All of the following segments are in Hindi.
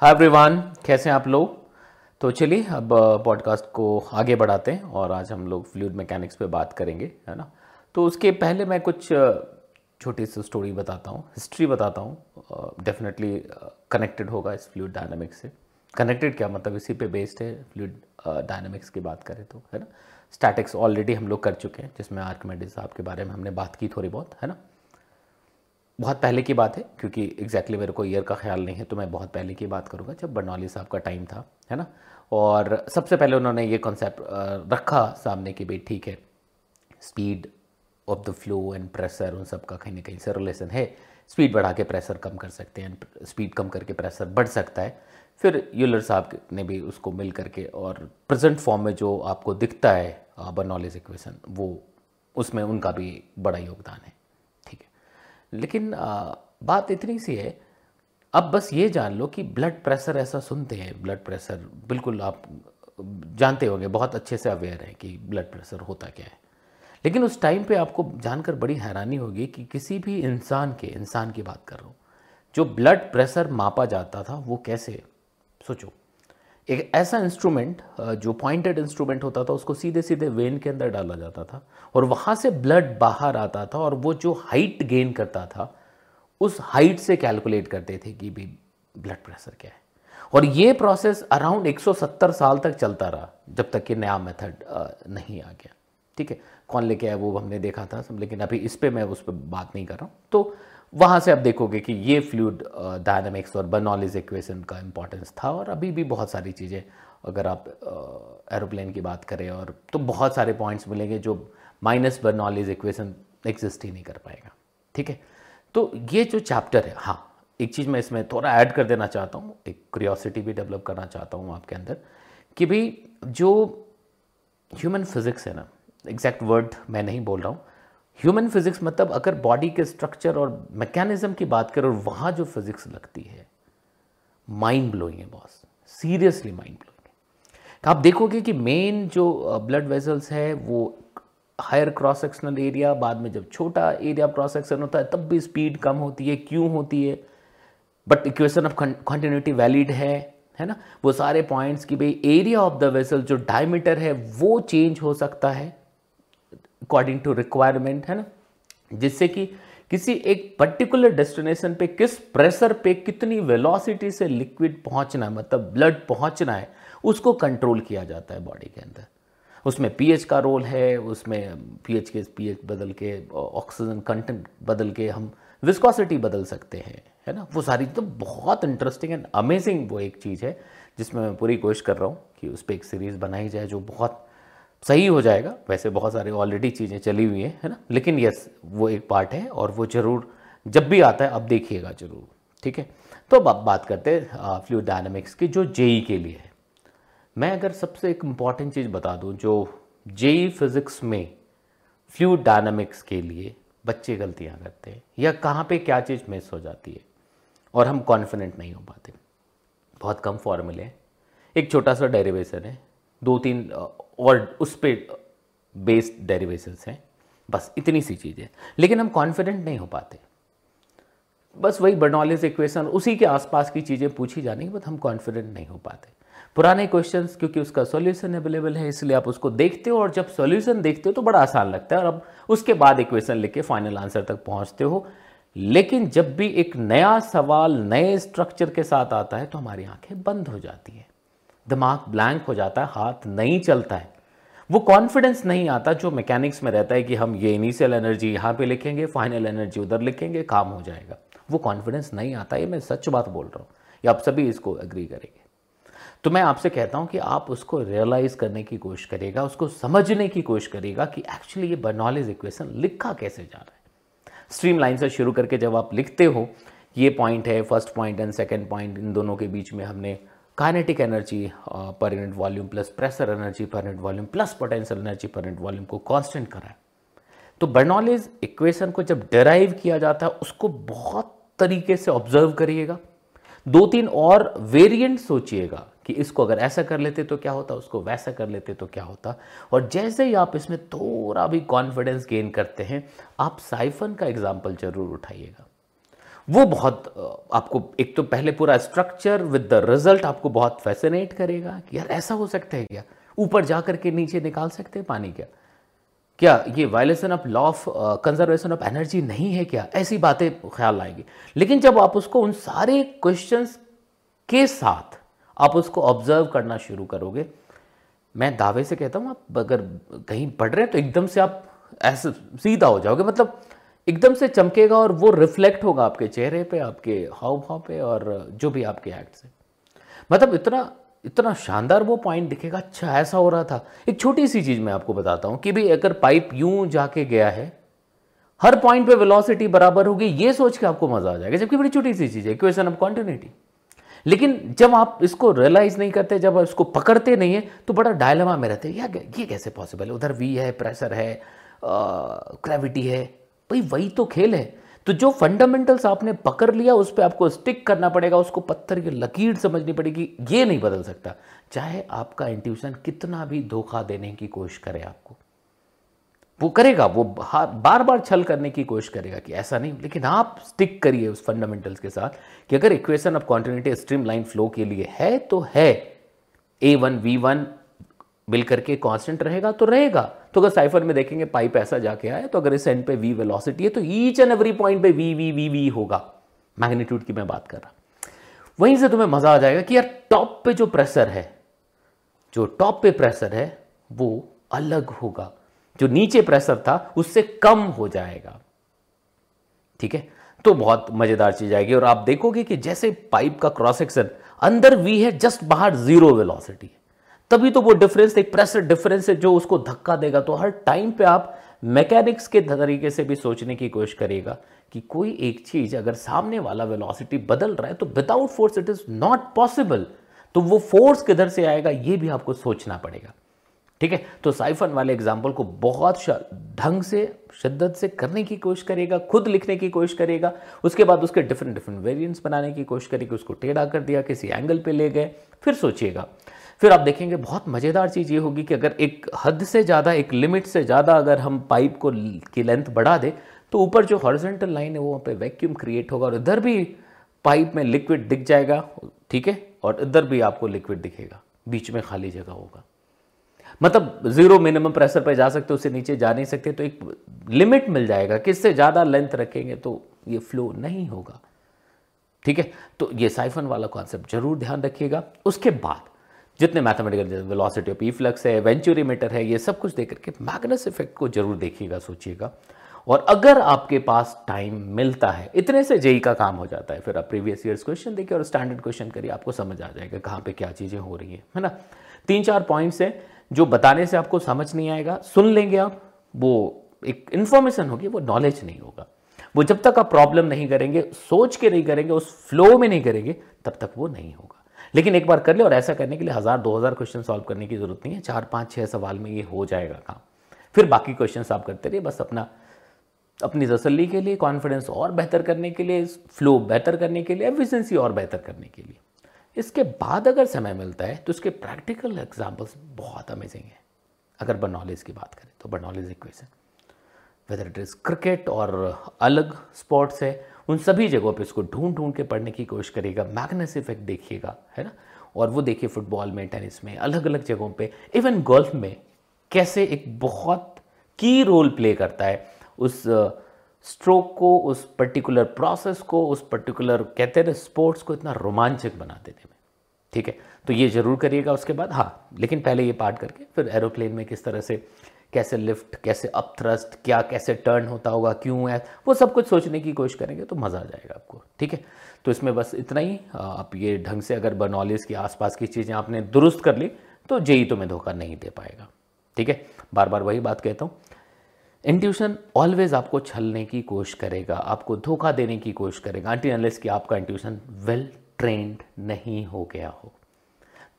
हाय एवरीवन कैसे हैं आप लोग? तो चलिए, अब पॉडकास्ट को आगे बढ़ाते हैं और आज हम लोग फ्लूड मैकेनिक्स पे बात करेंगे, है ना? तो उसके पहले मैं कुछ छोटी सी स्टोरी बताता हूँ हिस्ट्री बताता हूँ। डेफिनेटली कनेक्टेड होगा इस फ्लूड डायनामिक्स से। कनेक्टेड क्या मतलब इसी पे बेस्ड है फ्लूड डायनामिक्स की बात करें तो है ना? स्टैटिक्स ऑलरेडी हम लोग कर चुके हैं, जिसमें आर्कमेडिस साहब के बारे में हमने बात की थोड़ी बहुत, है ना? बहुत पहले की बात है, क्योंकि एग्जैक्टली exactly मेरे को ईयर का ख्याल नहीं है तो मैं बहुत पहले की बात करूँगा, जब बर्नौली साहब का टाइम था, है ना? और सबसे पहले उन्होंने ये कॉन्सेप्ट रखा सामने कि भाई ठीक है speed of the flow and pressure उन सब का कहीं ना कहीं से रिलेशन है। स्पीड बढ़ा के प्रेशर कम कर सकते हैं स्पीड कम करके प्रेशर बढ़ सकता है। फिर यूलर साहब ने भी उसको मिल करके और प्रेजेंट फॉर्म में जो आपको दिखता है बर्नौलीज इक्वेशन वो उसमें उनका भी बड़ा योगदान है। लेकिन बात इतनी सी है, अब बस ये जान लो कि ब्लड प्रेशर ऐसा सुनते हैं ब्लड प्रेशर बिल्कुल आप जानते होंगे, बहुत अच्छे से अवेयर हैं कि ब्लड प्रेशर होता क्या है। लेकिन उस टाइम पे आपको जानकर बड़ी हैरानी होगी कि किसी भी इंसान के, इंसान की बात कर रहा हूँ, जो ब्लड प्रेशर मापा जाता था, वो कैसे? सोचो। एक ऐसा इंस्ट्रूमेंट जो पॉइंटेड इंस्ट्रूमेंट होता था, उसको सीधे सीधे वेन के अंदर डाला जाता था और वहाँ से ब्लड बाहर आता था और वो जो हाइट गेन करता था, उस हाइट से कैलकुलेट करते थे कि भी ब्लड प्रेशर क्या है। और ये प्रोसेस अराउंड 170 साल तक चलता रहा, जब तक कि नया मेथड नहीं आ गया। ठीक है? कौन लेके आया वो हमने देखा था लेकिन अभी इस पर मैं उस पर बात नहीं कर रहा हूँ। तो वहाँ से आप देखोगे कि ये फ्लूड डायनामिक्स और बर्नॉलिज इक्वेशन का इम्पोर्टेंस था और अभी भी बहुत सारी चीज़ें, अगर आप एरोप्लेन की बात करें और तो बहुत सारे पॉइंट्स मिलेंगे जो माइनस बर्नॉलिज इक्वेशन एग्जिस्ट ही नहीं कर पाएगा। ठीक है? तो ये जो चैप्टर है हाँ एक चीज़ मैं इसमें थोड़ा ऐड कर देना चाहता हूँ, एक क्रियोसिटी भी डेवलप करना चाहता हूँ आपके अंदर कि भाई जो ह्यूमन फिज़िक्स है ना एग्जैक्ट वर्ड मैं नहीं बोल रहा हूँ ह्यूमन फिजिक्स मतलब अगर बॉडी के स्ट्रक्चर और मैकेनिज्म की बात करें, और वहाँ जो फिजिक्स लगती है माइंड ब्लोइंग है बॉस सीरियसली माइंड ब्लोइंग आप देखोगे कि मेन जो ब्लड वेजल्स है, वो हायर क्रॉस सेक्शनल एरिया बाद में जब छोटा एरिया क्रॉस सेक्शन होता है, तब भी स्पीड कम होती है, क्यों होती है? But equation of continuity valid है है ना? वो सारे पॉइंट्स की भाई एरिया ऑफ़ द वेसल जो डायमीटर है, वो चेंज हो सकता है। अकॉर्डिंग टू रिक्वायरमेंट है ना? जिससे कि किसी एक पर्टिकुलर डेस्टिनेशन पे किस प्रेशर पे कितनी वेलोसिटी से लिक्विड पहुँचना मतलब ब्लड पहुँचना है, उसको कंट्रोल किया जाता है बॉडी के अंदर। उसमें पीएच का रोल है, उसमें पीएच के पीएच बदल के ऑक्सीजन कंटेंट बदल के हम विस्कोसिटी बदल सकते हैं, है ना? वो सारी तो बहुत इंटरेस्टिंग एंड अमेजिंग वो एक चीज़ है, जिसमें मैं पूरी कोशिश कर रहा हूँ कि उस पर एक सीरीज़ बनाई जाए जो बहुत सही हो जाएगा। वैसे बहुत सारे ऑलरेडी चीज़ें चली हुई हैं, है ना? लेकिन यस वो एक पार्ट है और वो ज़रूर, जब भी आता है, अब देखिएगा ज़रूर, ठीक है? तो अब बात करते हैं फ्लूड डायनामिक्स की, जो जेई के लिए है। मैं अगर सबसे एक इंपॉर्टेंट चीज़ बता दूँ, जो जेई फिज़िक्स में फ्लूड डायनामिक्स के लिए बच्चे गलतियाँ करते हैं, या कहाँ पे क्या चीज़ मिस हो जाती है, और हम कॉन्फिडेंट नहीं हो पाते। बहुत कम फॉर्मूले हैं। एक छोटा सा डेरिवेशन है। दो तीन और उस पर बेस्ड डेरिवेशंस हैं। बस इतनी सी चीज़ें लेकिन हम कॉन्फिडेंट नहीं हो पाते। बस वही बर्नॉलेज इक्वेशन उसी के आसपास की चीज़ें पूछी जानी बट हम कॉन्फिडेंट नहीं हो पाते। पुराने क्वेश्चंस क्योंकि उसका सॉल्यूशन अवेलेबल है, इसलिए आप उसको देखते हो, और जब सॉल्यूशन देखते हो तो बड़ा आसान लगता है, और अब उसके बाद इक्वेशन लिख के फाइनल आंसर तक पहुँचते हो। लेकिन जब भी एक नया सवाल, नए स्ट्रक्चर के साथ आता है तो हमारी आँखें बंद हो जाती हैं। दिमाग ब्लैंक हो जाता है, हाथ नहीं चलता है। वो कॉन्फिडेंस नहीं आता जो मैकेनिक्स में रहता है कि हम ये इनिशियल एनर्जी यहाँ पे लिखेंगे फाइनल एनर्जी उधर लिखेंगे, काम हो जाएगा। वो कॉन्फिडेंस नहीं आता, ये मैं सच बात बोल रहा हूँ। ये आप सभी इसको एग्री करेंगे। तो मैं आपसे कहता हूँ कि आप उसको रियलाइज़ करने की कोशिश करिएगा, उसको समझने की कोशिश करिएगा कि एक्चुअली ये बर्नॉलेज इक्वेशन लिखा कैसे जा रहा है। स्ट्रीम लाइन से शुरू करके जब आप लिखते हो, ये पॉइंट है first point and second point इन दोनों के बीच में हमने kinetic energy per unit volume plus pressure energy per unit volume plus potential energy per unit volume को कांस्टेंट करा है। तो बर्नॉलेज इक्वेशन को जब डेराइव किया जाता है, उसको बहुत तरीके से ऑब्ज़र्व करिएगा। दो तीन और वेरिएंट सोचिएगा कि इसको अगर ऐसा कर लेते तो क्या होता, उसको वैसा कर लेते तो क्या होता। और जैसे ही आप इसमें थोड़ा भी कॉन्फिडेंस गेन करते हैं, आप साइफन का एग्ज़ाम्पल ज़रूर उठाइएगा। वो बहुत आपको, एक तो पहले पूरा स्ट्रक्चर विद द रिज़ल्ट आपको बहुत फैसिनेट करेगा कि यार ऐसा हो सकता है क्या? ऊपर जा करके नीचे निकाल सकते हैं पानी क्या? क्या ये violation of law of conservation of energy नहीं है क्या? ऐसी बातें ख्याल आएगी। लेकिन जब आप उसको उन सारे क्वेश्चंस के साथ आप उसको ऑब्ज़र्व करना शुरू करोगे, मैं दावे से कहता हूँ, आप अगर कहीं पढ़ रहे हैं तो एकदम से आप ऐसे सीधा हो जाओगे। मतलब एकदम से चमकेगा और वो रिफ्लेक्ट होगा आपके चेहरे पे, आपके हाव भाव पे और जो भी आपके एक्ट से मतलब इतना इतना शानदार वो पॉइंट दिखेगा। अच्छा ऐसा हो रहा था। एक छोटी सी चीज़ मैं आपको बताता हूँ कि भी अगर पाइप यूँ जाके गया है, हर पॉइंट पे वेलोसिटी बराबर होगी, ये सोच के आपको मज़ा आ जाएगा, जबकि बड़ी छोटी सी चीज़ है इक्वेशन ऑफ़ कॉन्टिन्यूटी लेकिन जब आप इसको रियलाइज़ नहीं करते, जब आप इसको पकड़ते नहीं है तो बड़ा डायलमा में रहते हैं ये कैसे पॉसिबल है? उधर वी है प्रेशर है ग्रेविटी है। भाई, वही तो खेल है। तो जो फंडामेंटल्स आपने पकड़ लिया, उस पर आपको स्टिक करना पड़ेगा, उसको पत्थर की लकीर समझनी पड़ेगी, ये नहीं बदल सकता। चाहे आपका इंट्यूशन कितना भी धोखा देने की कोशिश करे आपको, वो करेगा, वो बार बार छल करने की कोशिश करेगा कि ऐसा नहीं, लेकिन आप स्टिक करिए उस फंडामेंटल्स के साथ कि अगर equation of continuity streamline flow के लिए है तो है। ए वन वी वन मिल करके कांस्टेंट रहेगा तो रहेगा। तो अगर साइफर में देखेंगे पाइप ऐसा जाके आए तो अगर इस एंड पे वी वेलोसिटी है तो ईच एंड एवरी पॉइंट पे वी वी वी वी होगा। मैग्नीट्यूड की मैं बात कर रहा वहीं से तुम्हें मज़ा आ जाएगा कि यार टॉप पे जो प्रेशर है, जो टॉप पे प्रेशर है, वो अलग होगा। जो नीचे प्रेशर था, उससे कम हो जाएगा। ठीक है? तो बहुत मज़ेदार चीज़ आएगी, और आप देखोगे कि जैसे पाइप का क्रॉस सेक्शन अंदर वी है जस्ट बाहर ज़ीरो वेलोसिटी तभी तो वो डिफरेंस एक प्रेशर डिफरेंस है जो उसको धक्का देगा। तो हर टाइम पे आप मैकेनिक्स के तरीके से भी सोचने की कोशिश करेगा कि कोई एक चीज़ अगर सामने वाला वेलोसिटी बदल रहा है तो without force it is not possible तो वो फोर्स किधर से आएगा, ये भी आपको सोचना पड़ेगा। ठीक है? तो साइफन वाले एग्ज़ाम्पल को बहुत ढंग से, शिद्दत से करने की कोशिश करेगा खुद लिखने की कोशिश करेगा उसके बाद उसके डिफरेंट डिफरेंट वेरिएंट्स बनाने की कोशिश करेगी उसको टेढ़ा कर दिया, किसी एंगल पे ले गए, फिर सोचिएगा। फिर आप देखेंगे बहुत मज़ेदार चीज़ ये होगी कि अगर एक हद से ज़्यादा, एक लिमिट से ज़्यादा अगर हम पाइप को की लेंथ बढ़ा दें तो ऊपर जो हॉरिजेंटल लाइन है वो वहाँ पे वैक्यूम क्रिएट होगा और इधर भी पाइप में लिक्विड दिख जाएगा, ठीक है? और इधर भी आपको लिक्विड दिखेगा, बीच में खाली जगह होगा। मतलब ज़ीरो मिनिमम प्रेशर पर जा सकते हो, उससे नीचे जा नहीं सकते तो एक लिमिट मिल जाएगा। कि इससे ज़्यादा लेंथ रखेंगे तो ये फ्लो नहीं होगा, ठीक है? तो ये साइफन वाला कॉन्सेप्ट ज़रूर ध्यान रखिएगा। उसके बाद जितने मैथमेटिकल वेलोसिटी ऑफ़ फ्लक्स है वेंचुरी मीटर है, ये सब कुछ देख करके मैग्नस इफ़ेक्ट को ज़रूर देखिएगा, सोचिएगा। और अगर आपके पास टाइम मिलता है, इतने से जेई का काम हो जाता है, फिर आप प्रीवियस ईयर्स क्वेश्चन देखिए और स्टैंडर्ड क्वेश्चन करिए, आपको समझ आ जाएगा कहाँ पे क्या चीज़ें हो रही है है ना? तीन चार पॉइंट्स हैं, जो बताने से आपको समझ नहीं आएगा, सुन लेंगे आप, वो एक इन्फॉर्मेशन होगी, वो नॉलेज नहीं होगा। वो जब तक आप प्रॉब्लम नहीं करेंगे, सोच के नहीं करेंगे, उस फ्लो में नहीं करेंगे, तब तक वो नहीं होगा। लेकिन एक बार कर ले और ऐसा करने के लिए हज़ार, दो हज़ार क्वेश्चन सॉल्व करने की ज़रूरत नहीं है। चार, पाँच छः सवाल में ये हो जाएगा काम। फिर बाकी क्वेश्चन आप करते रहिए, बस अपना, अपनी तसली के लिए कॉन्फिडेंस और बेहतर करने के लिए फ्लो बेहतर करने के लिए एफिशिएंसी और बेहतर करने के लिए। इसके बाद अगर समय मिलता है तो इसके प्रैक्टिकल एग्जाम्पल्स बहुत अमेजिंग है। अगर बनॉलेज की बात करें तो Bernoulli's equation whether it is cricket और अलग स्पोर्ट्स है उन सभी जगहों पे इसको ढूंढ ढूंढ के पढ़ने की कोशिश करिएगा। मैग्नेस इफ़ेक्ट देखिएगा, है ना? और वो देखिए फुटबॉल में, टेनिस में अलग अलग जगहों पे, इवन गोल्फ में कैसे एक बहुत की रोल प्ले करता है। उस स्ट्रोक को, उस पर्टिकुलर प्रोसेस को, उस पर्टिकुलर कहते हैं स्पोर्ट्स को इतना रोमांचक बना देने में ठीक है? तो ये ज़रूर करिएगा उसके बाद। हाँ लेकिन पहले ये पार्ट करके, फिर एरोप्लेन में किस तरह से कैसे लिफ्ट, कैसे अप थ्रस्ट क्या, कैसे टर्न होता होगा, क्यों है, वो सब कुछ सोचने की कोशिश करेंगे तो मज़ा आ जाएगा आपको, ठीक है? तो इसमें बस इतना ही आप ये ढंग से अगर बनॉलेज के आसपास की चीज़ें आपने दुरुस्त कर ली तो जेई तुम्हें धोखा नहीं दे पाएगा, ठीक है? बार बार वही बात कहता हूँ। इंट्यूशन ऑलवेज आपको छलने की कोशिश करेगा, आपको धोखा देने की कोशिश करेगा। एंटी एनालिस्ट की आपका इंट्यूशन वेल ट्रेंड नहीं हो गया हो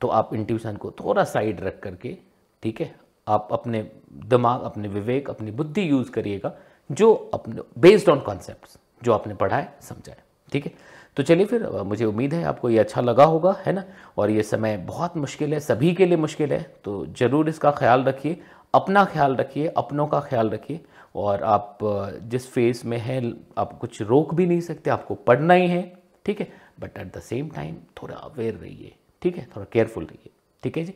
तो आप इंट्यूशन को थोड़ा साइड रख करके, ठीक है आप अपने दिमाग, अपने विवेक, अपनी बुद्धि यूज़ करिएगा, जो अपने बेस्ड ऑन कॉन्सेप्ट जो आपने पढ़ा है समझा है ठीक है? तो चलिए फिर मुझे उम्मीद है आपको ये अच्छा लगा होगा, है ना? और ये समय बहुत मुश्किल है, सभी के लिए मुश्किल है तो ज़रूर इसका ख्याल रखिए, अपना ख्याल रखिए, अपनों का ख्याल रखिए, और आप जिस फ़ेज़ में हैं, आप कुछ रोक भी नहीं सकते, आपको पढ़ना ही है, ठीक है? But at the same time थोड़ा अवेयर रहिए, ठीक है? थोड़ा केयरफुल रहिए, ठीक है जी?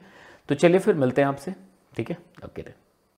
तो चलिए फिर मिलते हैं आपसे। ठीक है? ओके